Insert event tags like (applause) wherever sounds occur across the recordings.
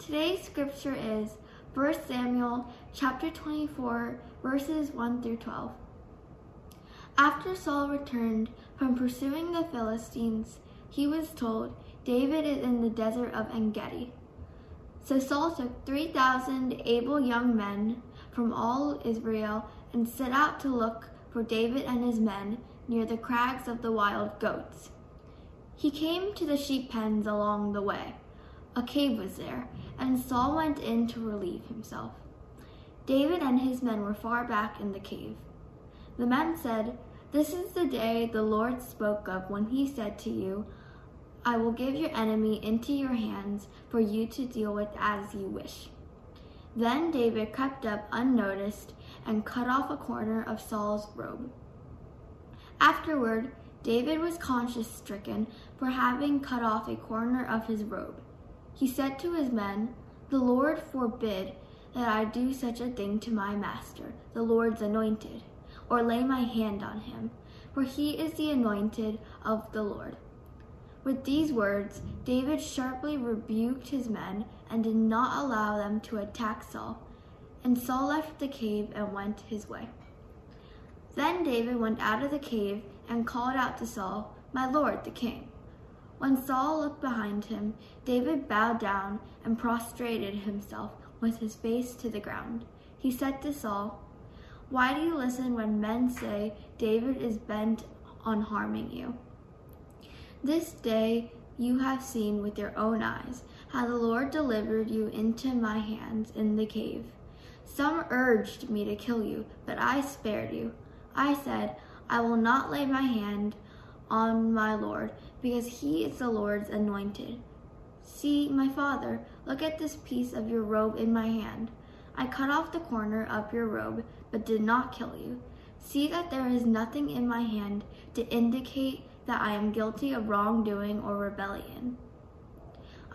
Today's scripture is 1 Samuel chapter 24 verses 1 through 12. After Saul returned from pursuing the Philistines, he was told, David is in the desert of Engedi. So Saul took 3,000 able young men from all Israel and set out to look for David and his men near the crags of the wild goats. He came to the sheep pens along the way. A cave was there, and Saul went in to relieve himself. David and his men were far back in the cave. The men said, This is the day the Lord spoke of when he said to you, I will give your enemy into your hands for you to deal with as you wish. Then David crept up unnoticed and cut off a corner of Saul's robe. Afterward, David was conscience stricken for having cut off a corner of his robe. He said to his men, The Lord forbid that I do such a thing to my master, the Lord's anointed, or lay my hand on him, for he is the anointed of the Lord. With these words, David sharply rebuked his men and did not allow them to attack Saul. And Saul left the cave and went his way. Then David went out of the cave and called out to Saul, My lord, the king. When Saul looked behind him, David bowed down and prostrated himself with his face to the ground. He said to Saul, Why do you listen when men say David is bent on harming you? This day you have seen with your own eyes how the Lord delivered you into my hands in the cave. Some urged me to kill you, but I spared you. I said, I will not lay my hand on my Lord, because he is the Lord's anointed. See, my father, look at this piece of your robe in my hand. I cut off the corner of your robe, but did not kill you. See that there is nothing in my hand to indicate that I am guilty of wrongdoing or rebellion.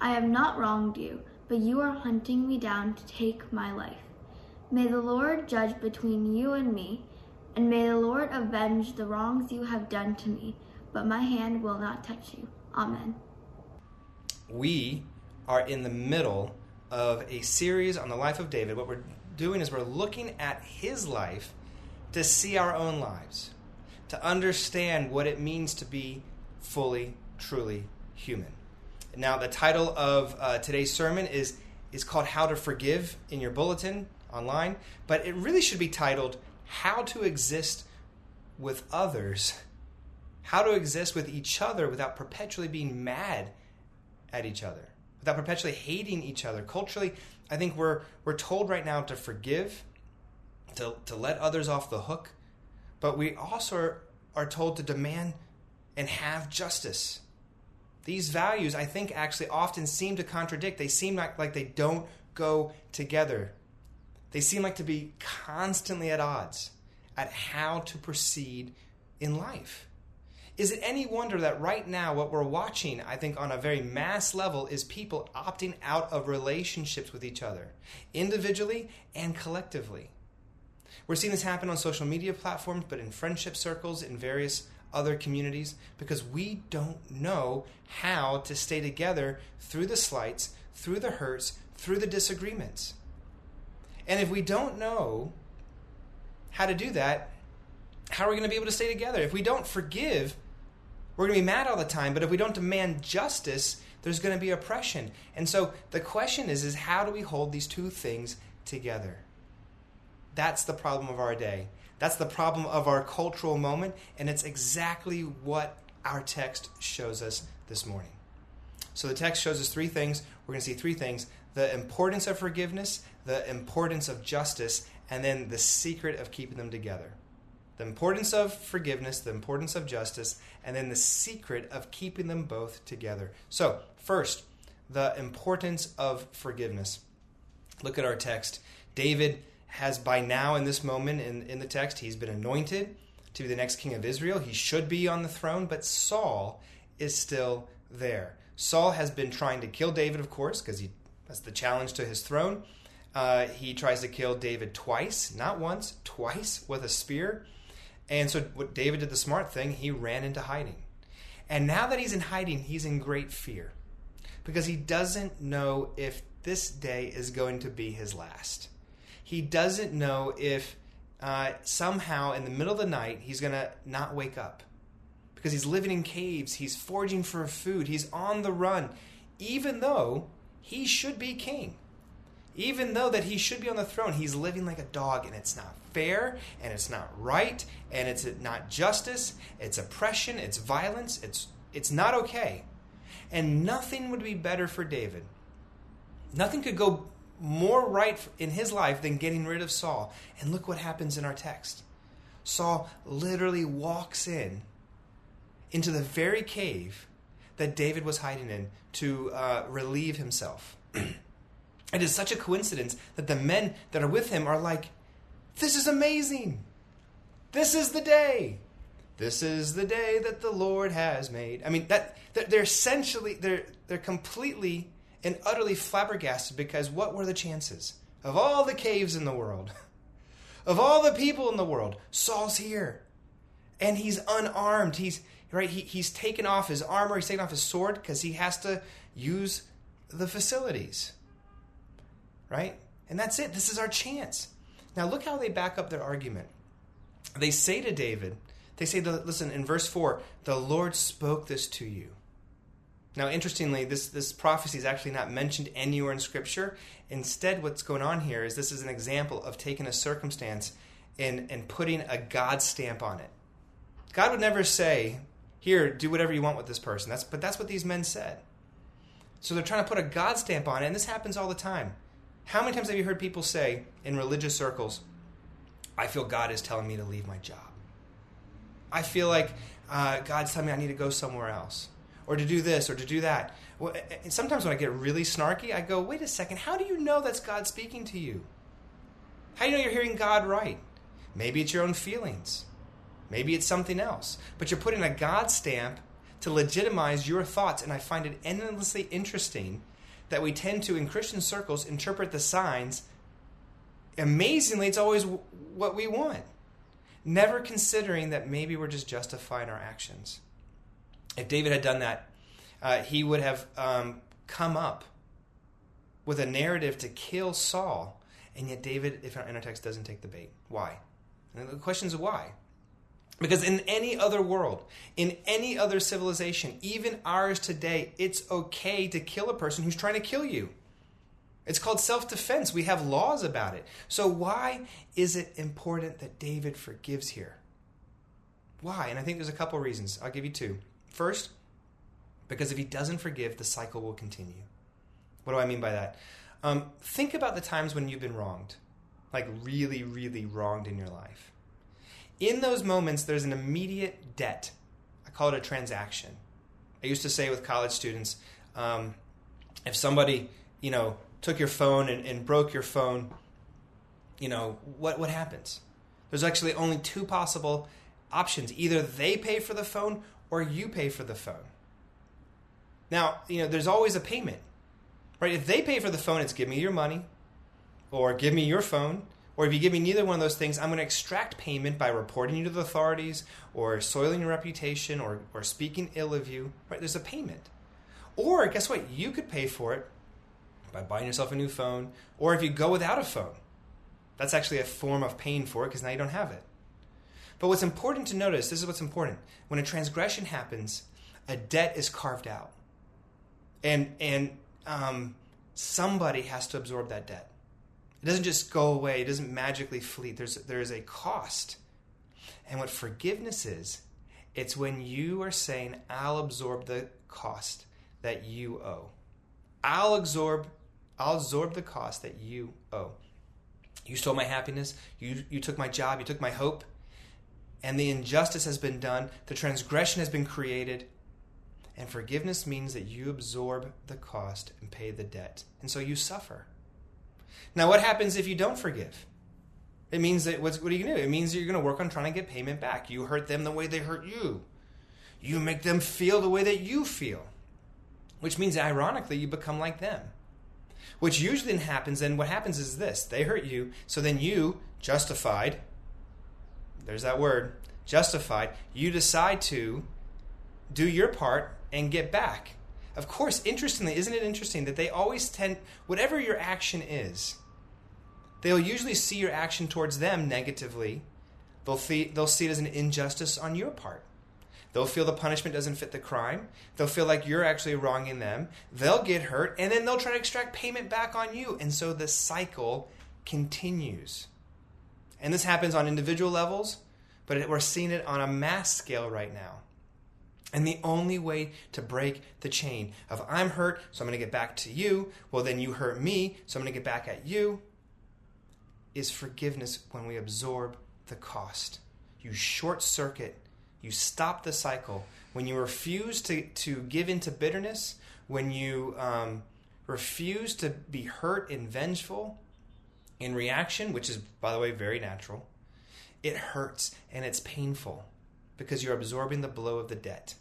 I have not wronged you, but you are hunting me down to take my life. May the Lord judge between you and me, and may the Lord avenge the wrongs you have done to me but my hand will not touch you. Amen. We are in the middle of a series on the life of David. What we're doing is we're looking at his life to see our own lives, to understand what it means to be fully, truly human. Now, the title of uh, today's sermon is, is called How to Forgive in your bulletin online, but it really should be titled How to Exist with Others how to exist with each other without perpetually being mad at each other, without perpetually hating each other. Culturally, I think we're we're told right now to forgive, to to let others off the hook, but we also are, are told to demand and have justice. These values, I think, actually often seem to contradict. They seem like, like they don't go together. They seem like to be constantly at odds at how to proceed in life. Is it any wonder that right now, what we're watching, I think, on a very mass level, is people opting out of relationships with each other, individually and collectively? We're seeing this happen on social media platforms, but in friendship circles, in various other communities, because we don't know how to stay together through the slights, through the hurts, through the disagreements. And if we don't know how to do that, how are we going to be able to stay together? If we don't forgive, we're going to be mad all the time, but if we don't demand justice, there's going to be oppression. And so the question is is how do we hold these two things together? That's the problem of our day. That's the problem of our cultural moment, and it's exactly what our text shows us this morning. So the text shows us three things. We're going to see three things the importance of forgiveness, the importance of justice, and then the secret of keeping them together the importance of forgiveness, the importance of justice, and then the secret of keeping them both together. So, first, the importance of forgiveness. Look at our text. David has by now, in this moment in, in the text, he's been anointed to be the next king of Israel. He should be on the throne, but Saul is still there. Saul has been trying to kill David, of course, because that's the challenge to his throne. Uh, he tries to kill David twice, not once, twice with a spear. And so, what David did the smart thing, he ran into hiding. And now that he's in hiding, he's in great fear because he doesn't know if this day is going to be his last. He doesn't know if uh, somehow in the middle of the night he's going to not wake up because he's living in caves, he's foraging for food, he's on the run, even though he should be king. Even though that he should be on the throne, he's living like a dog and it's not fair and it's not right and it's not justice, it's oppression, it's violence, it's it's not okay. And nothing would be better for David. Nothing could go more right in his life than getting rid of Saul. And look what happens in our text. Saul literally walks in into the very cave that David was hiding in to uh, relieve himself. (clears throat) it is such a coincidence that the men that are with him are like, This is amazing. This is the day. This is the day that the Lord has made. I mean, that they're essentially they're they're completely and utterly flabbergasted because what were the chances of all the caves in the world, (laughs) of all the people in the world? Saul's here, and he's unarmed. He's right? He, he's taken off his armor, he's taken off his sword because he has to use the facilities. Right? And that's it. This is our chance. Now, look how they back up their argument. They say to David, they say, listen, in verse 4, the Lord spoke this to you. Now, interestingly, this, this prophecy is actually not mentioned anywhere in Scripture. Instead, what's going on here is this is an example of taking a circumstance and, and putting a God stamp on it. God would never say, here, do whatever you want with this person. That's, but that's what these men said. So they're trying to put a God stamp on it, and this happens all the time. How many times have you heard people say in religious circles, I feel God is telling me to leave my job? I feel like uh, God's telling me I need to go somewhere else, or to do this, or to do that. Well, and sometimes when I get really snarky, I go, wait a second, how do you know that's God speaking to you? How do you know you're hearing God right? Maybe it's your own feelings. Maybe it's something else. But you're putting a God stamp to legitimize your thoughts. And I find it endlessly interesting that we tend to, in Christian circles, interpret the signs. Amazingly, it's always what we want. Never considering that maybe we're just justifying our actions. If David had done that, uh, he would have um, come up with a narrative to kill Saul. And yet, David, if in our text, doesn't take the bait. Why? And the question is why? Because in any other world, in any other civilization, even ours today, it's okay to kill a person who's trying to kill you. It's called self defense. We have laws about it. So, why is it important that David forgives here? Why? And I think there's a couple reasons. I'll give you two. First, because if he doesn't forgive, the cycle will continue. What do I mean by that? Um, think about the times when you've been wronged, like really, really wronged in your life in those moments, there's an immediate debt. I call it a transaction. I used to say with college students, um, if somebody, you know, took your phone and, and broke your phone, you know, what, what happens? There's actually only two possible options. Either they pay for the phone or you pay for the phone. Now, you know, there's always a payment, right? If they pay for the phone, it's give me your money or give me your phone or if you give me neither one of those things, I'm going to extract payment by reporting you to the authorities or soiling your reputation or, or speaking ill of you. Right? There's a payment. Or guess what? You could pay for it by buying yourself a new phone, or if you go without a phone. That's actually a form of paying for it because now you don't have it. But what's important to notice this is what's important. When a transgression happens, a debt is carved out. And, and um, somebody has to absorb that debt. It doesn't just go away, it doesn't magically flee. There's, there is a cost. And what forgiveness is, it's when you are saying, I'll absorb the cost that you owe. I'll absorb, I'll absorb the cost that you owe. You stole my happiness, you, you took my job, you took my hope, and the injustice has been done, the transgression has been created, And forgiveness means that you absorb the cost and pay the debt. And so you suffer. Now, what happens if you don't forgive? It means that what are you going to do? It means that you're going to work on trying to get payment back. You hurt them the way they hurt you. You make them feel the way that you feel, which means, ironically, you become like them. Which usually happens, and what happens is this they hurt you, so then you, justified, there's that word, justified, you decide to do your part and get back. Of course, interestingly, isn't it interesting that they always tend, whatever your action is, they'll usually see your action towards them negatively. They'll, they'll see it as an injustice on your part. They'll feel the punishment doesn't fit the crime. They'll feel like you're actually wronging them. They'll get hurt, and then they'll try to extract payment back on you. And so the cycle continues. And this happens on individual levels, but we're seeing it on a mass scale right now. And the only way to break the chain of I'm hurt, so I'm going to get back to you, well, then you hurt me, so I'm going to get back at you, is forgiveness when we absorb the cost. You short circuit, you stop the cycle. When you refuse to, to give into bitterness, when you um, refuse to be hurt and vengeful in reaction, which is, by the way, very natural, it hurts and it's painful because you're absorbing the blow of the debt.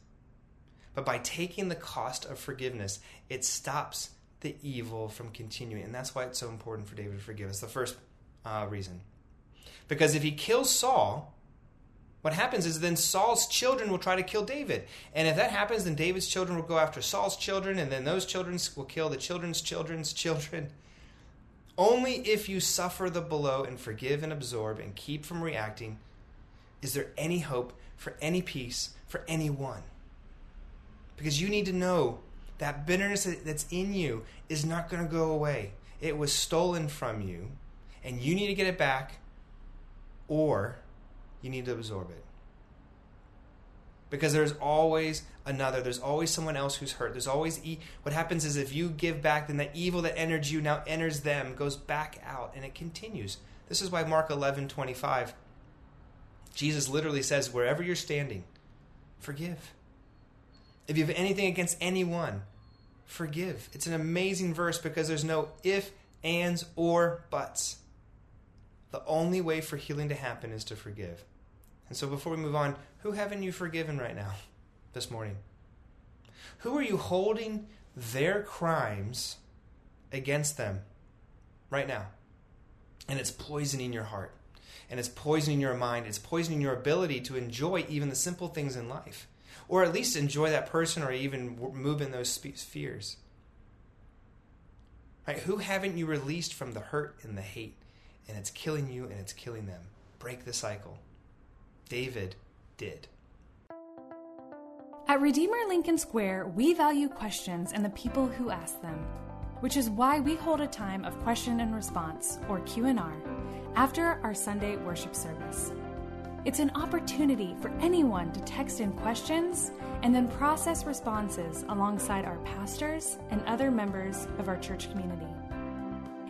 But by taking the cost of forgiveness, it stops the evil from continuing. And that's why it's so important for David to forgive us. The first uh, reason. Because if he kills Saul, what happens is then Saul's children will try to kill David. And if that happens, then David's children will go after Saul's children, and then those children will kill the children's children's children. (laughs) Only if you suffer the blow and forgive and absorb and keep from reacting is there any hope for any peace for anyone. Because you need to know that bitterness that's in you is not going to go away. It was stolen from you, and you need to get it back, or you need to absorb it. Because there's always another, there's always someone else who's hurt. There's always, e- what happens is if you give back, then the evil that entered you now enters them, goes back out, and it continues. This is why Mark 11 25, Jesus literally says, wherever you're standing, forgive. If you have anything against anyone, forgive. It's an amazing verse because there's no if, ands, or buts. The only way for healing to happen is to forgive. And so before we move on, who haven't you forgiven right now, this morning? Who are you holding their crimes against them right now? And it's poisoning your heart. And it's poisoning your mind. It's poisoning your ability to enjoy even the simple things in life or at least enjoy that person or even move in those spheres. Right? Who haven't you released from the hurt and the hate? And it's killing you and it's killing them. Break the cycle. David did. At Redeemer Lincoln Square, we value questions and the people who ask them, which is why we hold a time of question and response or Q&R after our Sunday worship service. It's an opportunity for anyone to text in questions and then process responses alongside our pastors and other members of our church community.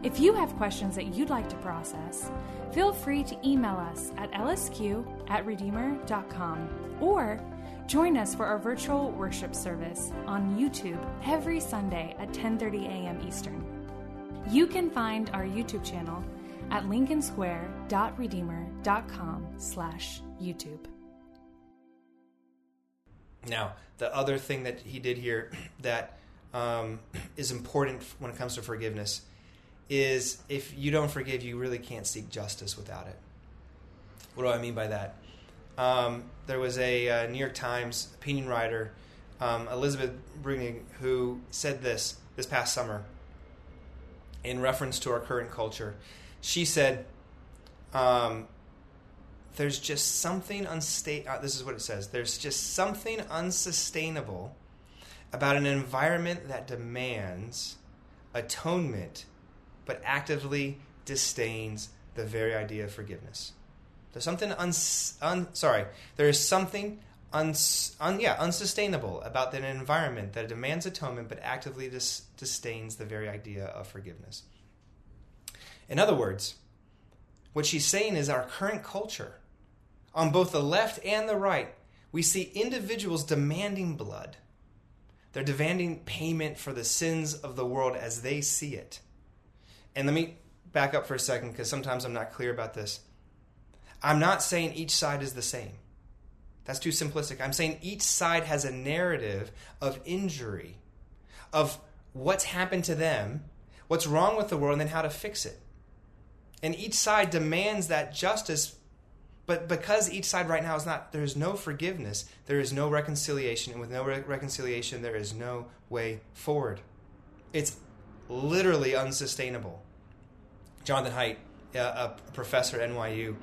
If you have questions that you'd like to process, feel free to email us at lsq at redeemer.com or join us for our virtual worship service on YouTube every Sunday at 10:30 a.m. Eastern. You can find our YouTube channel at lincolnsquare.redeemer.com slash YouTube. Now, the other thing that he did here (clears throat) that um, (clears throat) is important when it comes to forgiveness is if you don't forgive, you really can't seek justice without it. What do I mean by that? Um, there was a uh, New York Times opinion writer, um, Elizabeth Bruenig, who said this this past summer in reference to our current culture she said, um, "There's just something unstable." Uh, this is what it says. There's just something unsustainable about an environment that demands atonement, but actively disdains the very idea of forgiveness. There's something uns, un, sorry. There is something uns, un, yeah, unsustainable about an environment that demands atonement but actively dis, disdains the very idea of forgiveness. In other words, what she's saying is our current culture, on both the left and the right, we see individuals demanding blood, They're demanding payment for the sins of the world as they see it. And let me back up for a second because sometimes I'm not clear about this. I'm not saying each side is the same. That's too simplistic. I'm saying each side has a narrative of injury, of what's happened to them, what's wrong with the world, and then how to fix it. And each side demands that justice, but because each side right now is not, there is no forgiveness, there is no reconciliation, and with no re- reconciliation, there is no way forward. It's literally unsustainable. Jonathan Haidt, a professor at NYU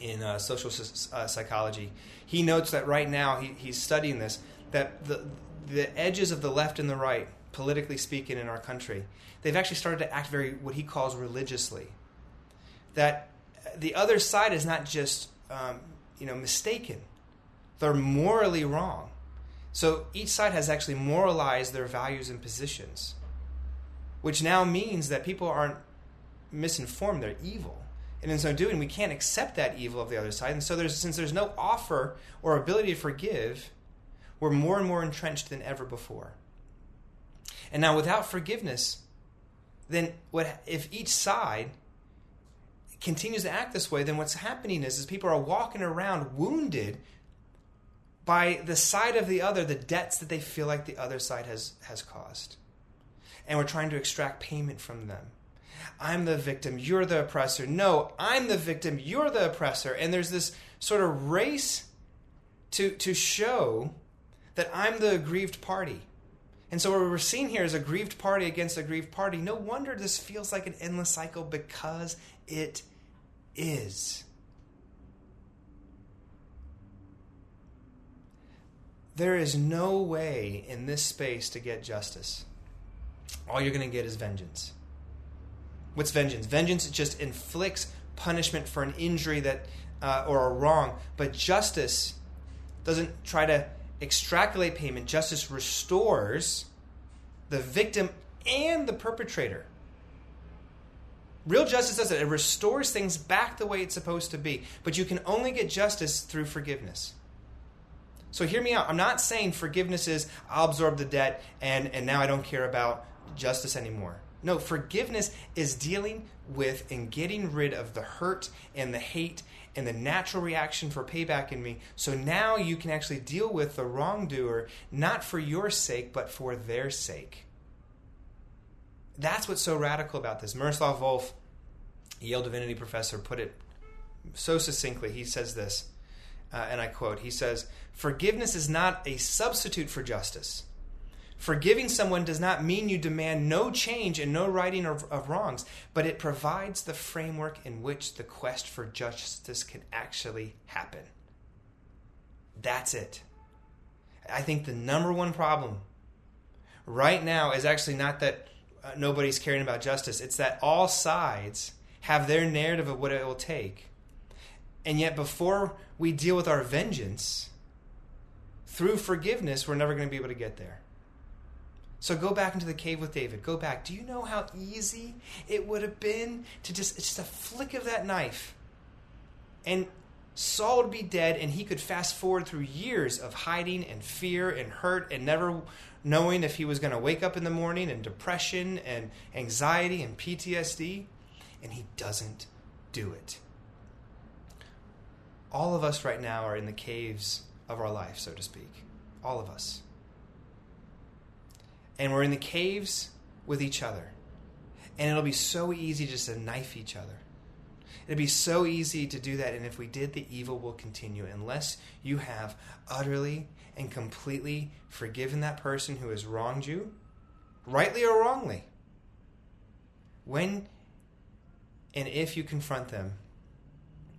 in uh, social uh, psychology, he notes that right now he, he's studying this that the the edges of the left and the right, politically speaking, in our country, they've actually started to act very what he calls religiously. That the other side is not just um, you know mistaken; they're morally wrong. So each side has actually moralized their values and positions, which now means that people aren't misinformed, they're evil. And in so doing, we can't accept that evil of the other side. And so there's since there's no offer or ability to forgive, we're more and more entrenched than ever before. And now without forgiveness, then what if each side continues to act this way, then what's happening is, is people are walking around wounded by the side of the other, the debts that they feel like the other side has, has caused. And we're trying to extract payment from them. I'm the victim, you're the oppressor. No, I'm the victim, you're the oppressor. And there's this sort of race to, to show that I'm the aggrieved party. And so what we're seeing here is a grieved party against a grieved party. No wonder this feels like an endless cycle because it is. There is no way in this space to get justice. All you're going to get is vengeance. What's vengeance? Vengeance just inflicts punishment for an injury that uh, or a wrong, but justice doesn't try to extrapolate payment. Justice restores the victim and the perpetrator. Real justice does it. It restores things back the way it's supposed to be. But you can only get justice through forgiveness. So hear me out. I'm not saying forgiveness is I'll absorb the debt and, and now I don't care about justice anymore. No, forgiveness is dealing with and getting rid of the hurt and the hate and the natural reaction for payback in me. So now you can actually deal with the wrongdoer, not for your sake, but for their sake. That's what's so radical about this. Miroslav Volf, Yale divinity professor, put it so succinctly. He says this, uh, and I quote He says, Forgiveness is not a substitute for justice. Forgiving someone does not mean you demand no change and no righting of, of, wrongs, but it provides the framework in which the quest for justice can actually happen. That's it. I think the number one problem right now is actually not that uh, nobody's caring about justice, it's that all sides have their narrative of what it will take. And yet, before we deal with our vengeance, through forgiveness, we're never going to be able to get there. So go back into the cave with David. Go back. Do you know how easy it would have been to just it's just a flick of that knife, and Saul would be dead, and he could fast forward through years of hiding and fear and hurt and never knowing if he was going to wake up in the morning and depression and anxiety and PTSD, and he doesn't do it. All of us right now are in the caves of our life, so to speak. All of us and we're in the caves with each other. And it'll be so easy just to knife each other. It'd be so easy to do that, and if we did, the evil will continue unless you have utterly and completely forgiven that person who has wronged you, rightly or wrongly. When and if you confront them,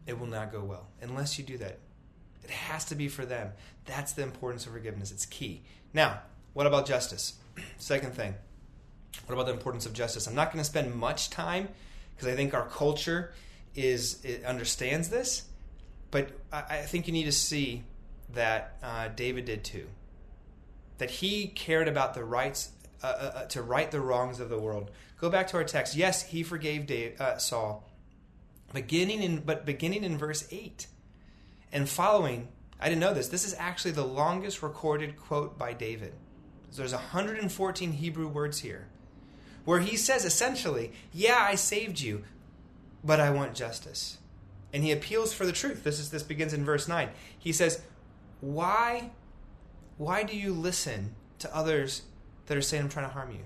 it will not go well unless you do that. It has to be for them. That's the importance of forgiveness. It's key. Now, what about justice? (clears throat) Second thing, what about the importance of justice? I'm not going to spend much time because I think our culture is it understands this, but I, I, think you need to see that uh, David did too. That he cared about the rights uh, uh, uh to right the wrongs of the world. Go back to our text. Yes, he forgave Dave, uh, Saul, beginning in but beginning in verse eight and following. I didn't know this. This is actually the longest recorded quote by David. There's 114 Hebrew words here where he says essentially, Yeah, I saved you, but I want justice. And he appeals for the truth. This is this begins in verse 9. He says, Why why do you listen to others that are saying I'm trying to harm you?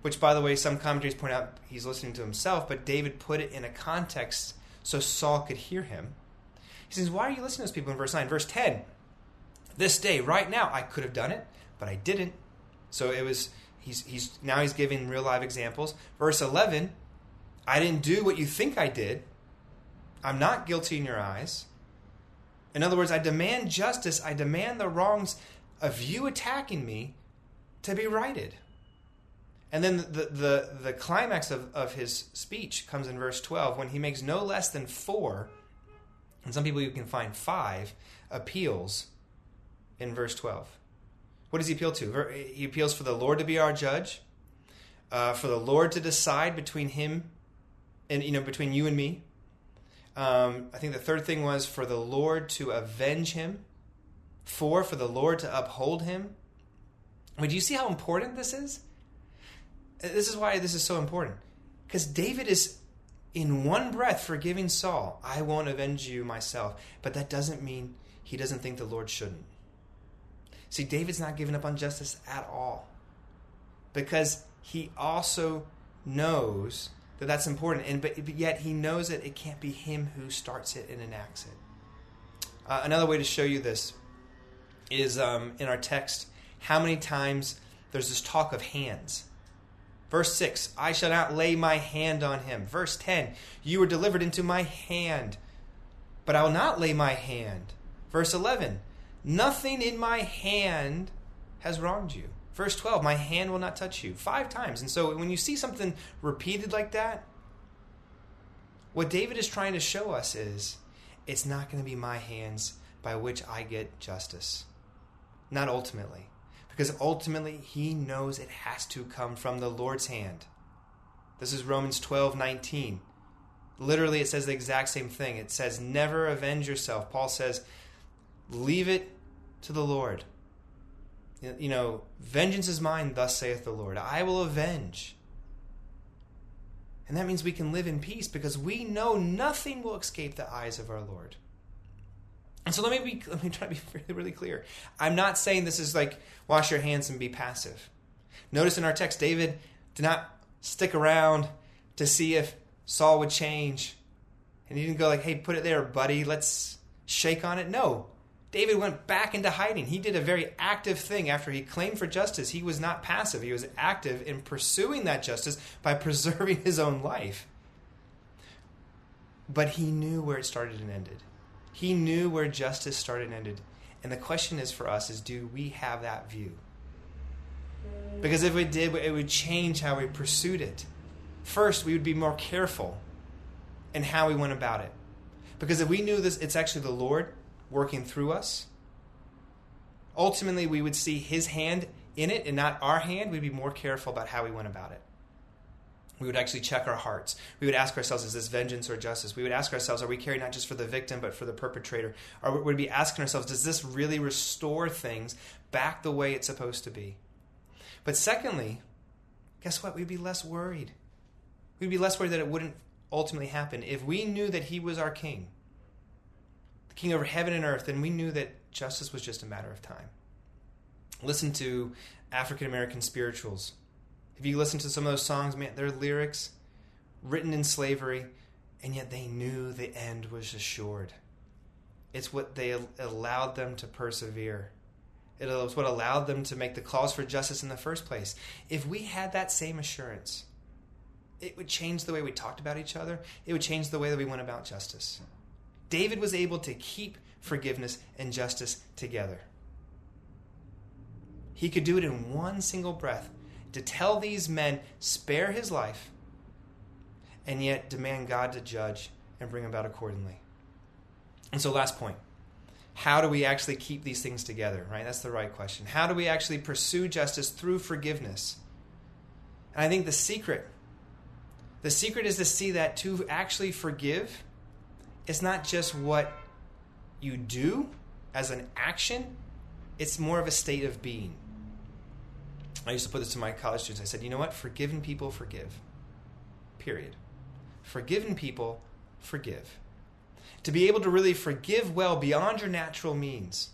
Which by the way, some commentaries point out he's listening to himself, but David put it in a context so Saul could hear him. He says, Why are you listening to those people in verse 9? Verse 10. This day, right now, I could have done it, but I didn't. So it was he's he's now he's giving real live examples. Verse 11, I didn't do what you think I did. I'm not guilty in your eyes. In other words, I demand justice. I demand the wrongs of you attacking me to be righted. And then the, the, the climax of, of his speech comes in verse 12 when he makes no less than four, and some people you can find five, appeals in verse 12. What does he appeal to? He appeals for the Lord to be our judge, uh, for the Lord to decide between him and, you know, between you and me. Um, I think the third thing was for the Lord to avenge him. Four, for the Lord to uphold him. But do you see how important this is? This is why this is so important. Because David is in one breath forgiving Saul. I won't avenge you myself. But that doesn't mean he doesn't think the Lord shouldn't. See, David's not giving up on justice at all. Because he also knows that that's important, and but, but yet he knows that it can't be him who starts it and enacts it. Uh, another way to show you this is um, in our text how many times there's this talk of hands. Verse 6, I shall not lay my hand on him. Verse 10, you were delivered into my hand, but I will not lay my hand. Verse 11, nothing in my hand has wronged you. Verse 12, my hand will not touch you. Five times. And so when you see something repeated like that, what David is trying to show us is it's not going to be my hands by which I get justice. Not ultimately because ultimately he knows it has to come from the Lord's hand. This is Romans 12 19. Literally, it says the exact same thing. It says, Never avenge yourself. Paul says, Leave it to the Lord. You know, vengeance is mine, thus saith the Lord. I will avenge. And that means we can live in peace because we know nothing will escape the eyes of our Lord. And so let me be (laughs) let me try to be really, really clear. I'm not saying this is like wash your hands and be passive. Notice in our text, David did not stick around to see if Saul would change. And he didn't go like, hey, put it there, buddy, let's shake on it. No. David went back into hiding. He did a very active thing after he claimed for justice. He was not passive, he was active in pursuing that justice by (laughs) preserving his own life. But he knew where it started and ended. He knew where justice started and ended. And the question is for us is do we have that view? Because if we did, it would change how we pursued it. First, we would be more careful in how we went about it. Because if we knew this, it's actually the Lord working through us, ultimately we would see His hand in it and not our hand. We'd be more careful about how we went about it we would actually check our hearts. We would ask ourselves, is this vengeance or justice? We would ask ourselves, are we caring not just for the victim, but for the perpetrator? Or would we be asking ourselves, does this really restore things back the way it's supposed to be? But secondly, guess what? We'd be less worried. We'd be less worried that it wouldn't ultimately happen. If we knew that he was our king, the king over heaven and earth, and we knew that justice was just a matter of time. Listen to African American spirituals if you listen to some of those songs, man, their lyrics written in slavery, and yet they knew the end was assured. It's what they allowed them to persevere. It was what allowed them to make the calls for justice in the first place. If we had that same assurance, it would change the way we talked about each other. It would change the way that we went about justice. David was able to keep forgiveness and justice together. He could do it in one single breath to tell these men, spare his life, and yet demand God to judge and bring about accordingly. And so, last point how do we actually keep these things together, right? That's the right question. How do we actually pursue justice through forgiveness? And I think the secret, the secret is to see that to actually forgive, it's not just what you do as an action, it's more of a state of being. I used to put this to my college students. I said, you know what? Forgiven people forgive. Period. Forgiven people forgive. To be able to really forgive well beyond your natural means,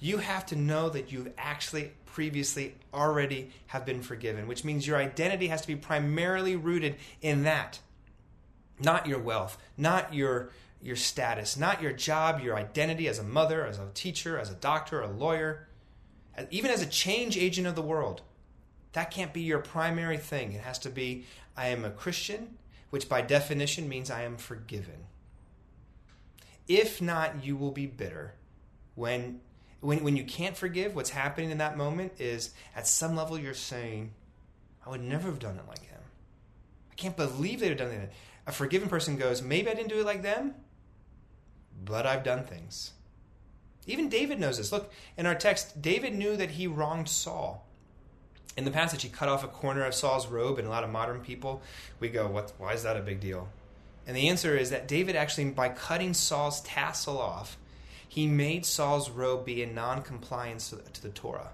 you have to know that you've actually previously already have been forgiven, which means your identity has to be primarily rooted in that. Not your wealth, not your your status, not your job, your identity as a mother, as a teacher, as a doctor, a lawyer, even as a change agent of the world. That can't be your primary thing. It has to be I am a Christian, which by definition means I am forgiven. If not, you will be bitter. When, when, when you can't forgive, what's happening in that moment is at some level you're saying, I would never have done it like him. I can't believe they'd have done it. A forgiven person goes, Maybe I didn't do it like them, but I've done things. Even David knows this. Look, in our text, David knew that he wronged Saul. In the passage, he cut off a corner of Saul's robe, and a lot of modern people, we go, what, why is that a big deal? And the answer is that David actually, by cutting Saul's tassel off, he made Saul's robe be in non compliance to the Torah.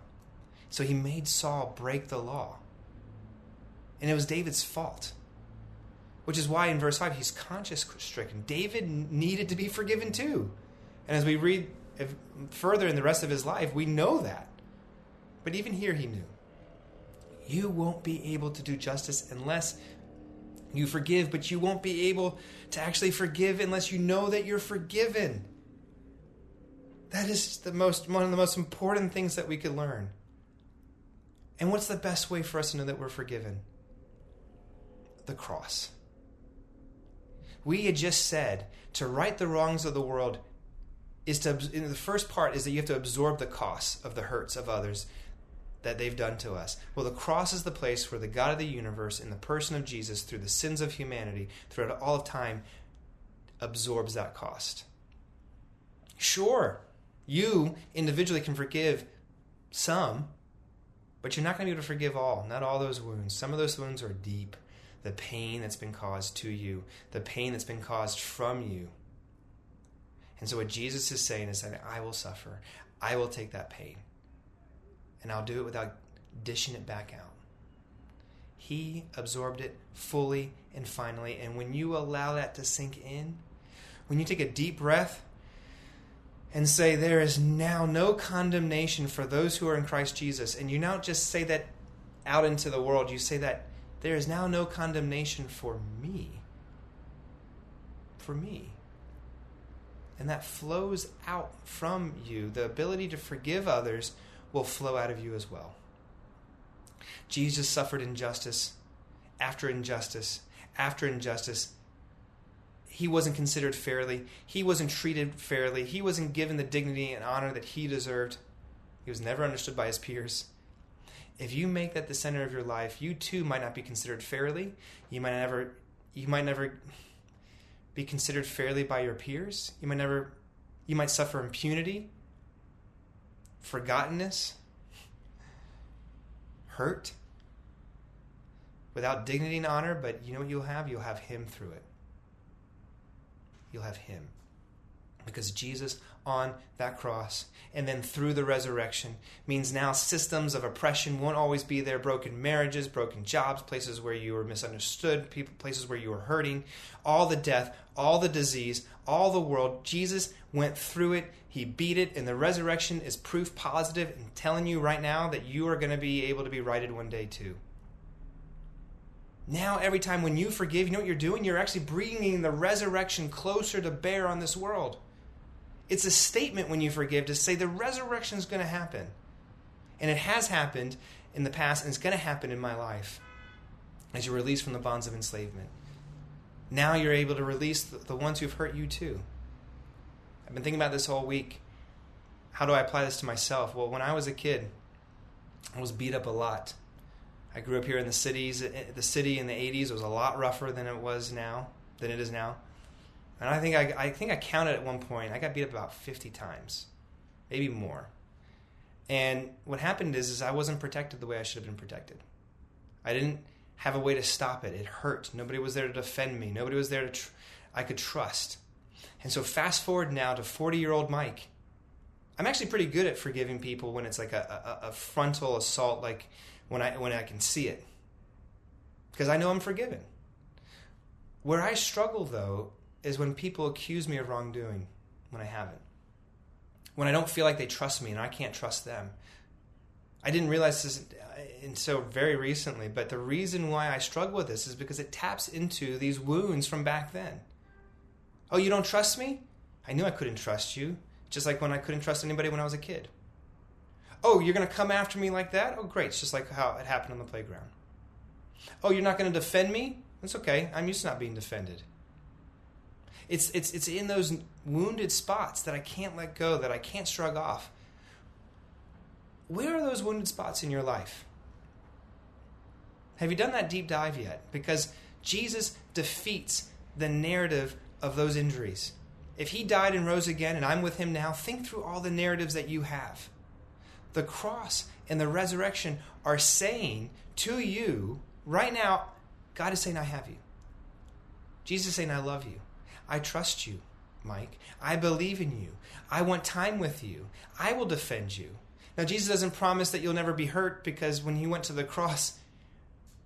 So he made Saul break the law. And it was David's fault. Which is why in verse 5 he's conscience stricken. David needed to be forgiven too. And as we read further in the rest of his life, we know that. But even here he knew. You won't be able to do justice unless you forgive, but you won't be able to actually forgive unless you know that you're forgiven. That is the most one of the most important things that we could learn. And what's the best way for us to know that we're forgiven? The cross. We had just said to right the wrongs of the world is to the first part is that you have to absorb the costs of the hurts of others that they've done to us. Well, the cross is the place where the God of the universe, in the person of Jesus, through the sins of humanity, throughout all of time, absorbs that cost. Sure, you individually can forgive some, but you're not going to be able to forgive all. Not all those wounds. Some of those wounds are deep. The pain that's been caused to you, the pain that's been caused from you. And so, what Jesus is saying is that I will suffer, I will take that pain and I'll do it without dishing it back out. He absorbed it fully and finally. And when you allow that to sink in, when you take a deep breath and say, There is now no condemnation for those who are in Christ Jesus, and you now just say that out into the world, you say that there is now no condemnation for me. For me. And that flows out from you. The ability to forgive others will flow out of you as well. Jesus suffered injustice after injustice after injustice. He wasn't considered fairly. He wasn't treated fairly. He wasn't given the dignity and honor that he deserved. He was never understood by his peers. If you make that the center of your life, you too might not be considered fairly. You might never you might never be considered fairly by your peers. You might never you might suffer impunity forgottenness, hurt, without dignity and honor, but you know what you'll have? You'll have Him through it. You'll have Him. Because Jesus on that cross and then through the resurrection. Means now systems of oppression won't always be there. Broken marriages broken jobs places where you were misunderstood people places where you were hurting. All the death all the disease all the world jesus went through it. He beat it and the resurrection is proof positive and telling you right now that you are going to be able to be righted one day too. Now every time when you forgive you know what you're doing? You're actually bringing the resurrection closer to bear on this world it's a statement when you forgive to say the resurrection is going to happen. And it has happened in the past, and it's going to happen in my life as you're released from the bonds of enslavement. Now you're able to release the ones who've hurt you too. I've been thinking about this all week. How do I apply this to myself? Well, when I was a kid, I was beat up a lot. I grew up here in the cities. Eh, the city in the 80s was a lot rougher than it was now, than it is now. And I think I, I think I counted at one point. I got beat up about fifty times, maybe more. And what happened is, is I wasn't protected the way I should have been protected. I didn't have a way to stop it. It hurt. Nobody was there to defend me. Nobody was there to tr- I could trust. And so fast forward now to 40-year-old Mike. I'm actually pretty good at forgiving people when it's like a, a, a frontal assault, like when I when I can see it. Because I know I'm forgiven. Where I struggle though is when people accuse me of wrongdoing when I haven't. When I don't feel like they trust me and I can't trust them. I didn't realize this until very recently, but the reason why I struggle with this is because it taps into these wounds from back then. Oh, you don't trust me? I knew I couldn't trust you, just like when I couldn't trust anybody when I was a kid. Oh, you're going to come after me like that? Oh, great. It's just like how it happened on the playground. Oh, you're not going to defend me? That's okay. I'm used to not being defended. It's, it's, it's in those wounded spots that I can't let go, that I can't shrug off. Where are those wounded spots in your life? Have you done that deep dive yet? Because Jesus defeats the narrative of those injuries. If he died and rose again and I'm with him now, think through all the narratives that you have. The cross and the resurrection are saying to you right now, God is saying, I have you. Jesus is saying, I love you. I trust you, Mike. I believe in you. I want time with you. I will defend you. Now, Jesus doesn't promise that you'll never be hurt because when he went to the (laughs) cross,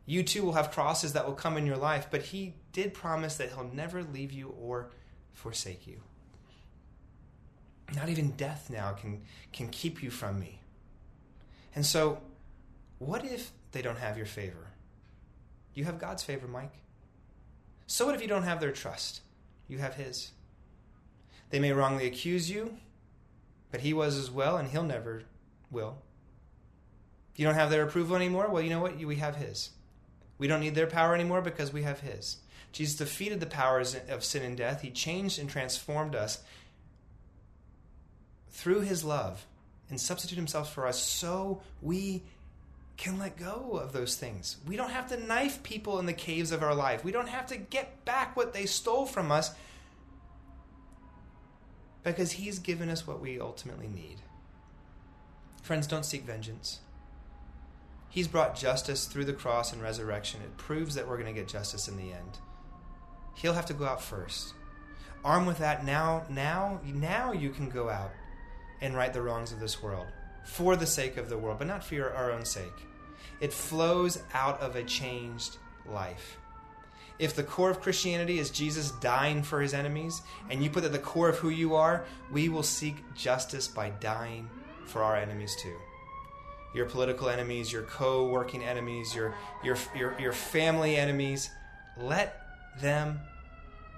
you too will have crosses that will come in your life, but he did promise that he'll never leave you or forsake you. Not even death now can, can keep you from me. And so, what if they don't have your favor? You have God's favor, Mike. So what if you don't have their trust? You have His. They may wrongly accuse you, but He was as well, and He'll never will. You don't have their approval anymore? Well, you know what? We have His. We don't need their power anymore because we have His. Jesus defeated the powers of sin and death. He changed and transformed us through His love and substituted Himself for us so we can let go of those things. We don't have to knife people in the caves of our life. We don't have to get back what they stole from us because He's given us what we ultimately need. Friends, don't seek vengeance. He's brought justice through the cross and resurrection. It proves that we're going to get justice in the end. He'll have to go out first. Armed with that, now, now, now you can go out and right the wrongs of this world for the sake of the world, but not for our own sake. It flows out of a changed life. If the core of Christianity is Jesus dying for his enemies, and you put at the core of who you are, we will seek justice by dying for our enemies too. Your political enemies, your co working enemies, your, your, your, your family enemies, let them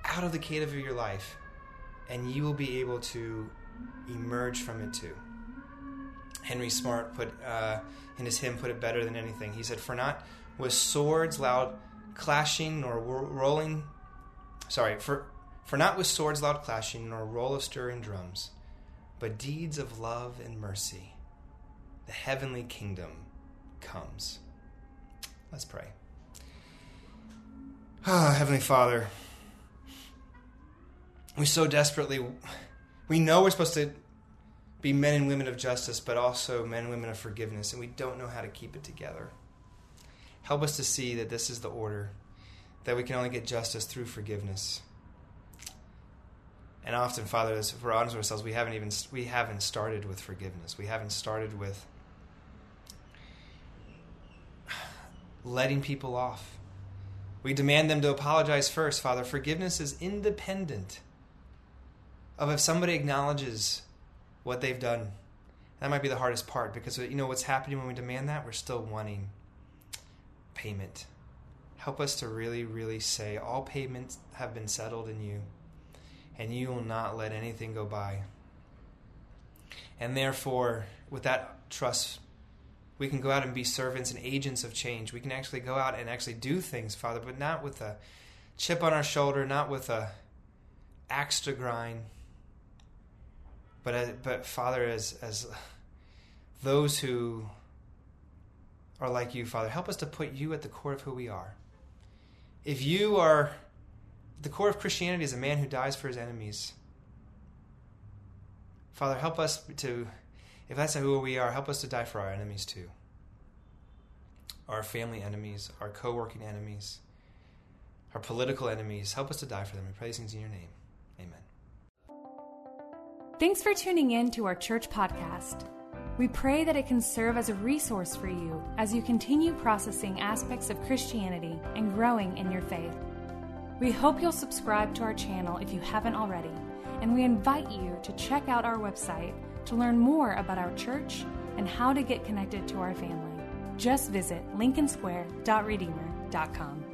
out of the cave of your life, and you will be able to emerge from it too. Henry Smart put uh, in his hymn put it better than anything. He said, "For not with swords loud clashing nor rolling, sorry, for for not with swords loud clashing nor roll of stirring drums, but deeds of love and mercy, the heavenly kingdom comes." Let's pray. Ah, Heavenly Father, we so desperately we know we're supposed to be men and women of justice, but also men and women of forgiveness, and we don't know how to keep it together. Help us to see that this is the order, that we can only get justice through forgiveness. And often, Father, as we're honest with ourselves, we haven't even we haven't started with forgiveness. We haven't started with letting people off. We demand them to apologize first, Father. Forgiveness is independent of if somebody acknowledges what they've done. That might be the hardest part because you know what's happening when we demand that? We're still wanting payment. Help us to really, really say, All payments have been settled in you, and you will not let anything go by. And therefore, with that trust, we can go out and be servants and agents of change. We can actually go out and actually do things, Father, but not with a chip on our shoulder, not with a axe to grind but as, but Father, as as those who are like you, Father, help us to put you at the core of who we are. If you are the core of Christianity is a man who dies for his enemies. Father, help us to, if that's who we are, help us to die for our enemies too. Our family enemies, our co working enemies, our political enemies. Help us to die for them. We pray these things in your name. Thanks for tuning in to our church podcast. We pray that it can serve as a resource for you as you continue processing aspects of Christianity and growing in your faith. We hope you'll subscribe to our channel if you haven't already, and we invite you to check out our website to learn more about our church and how to get connected to our family. Just visit lincolnsquare.redeemer.com.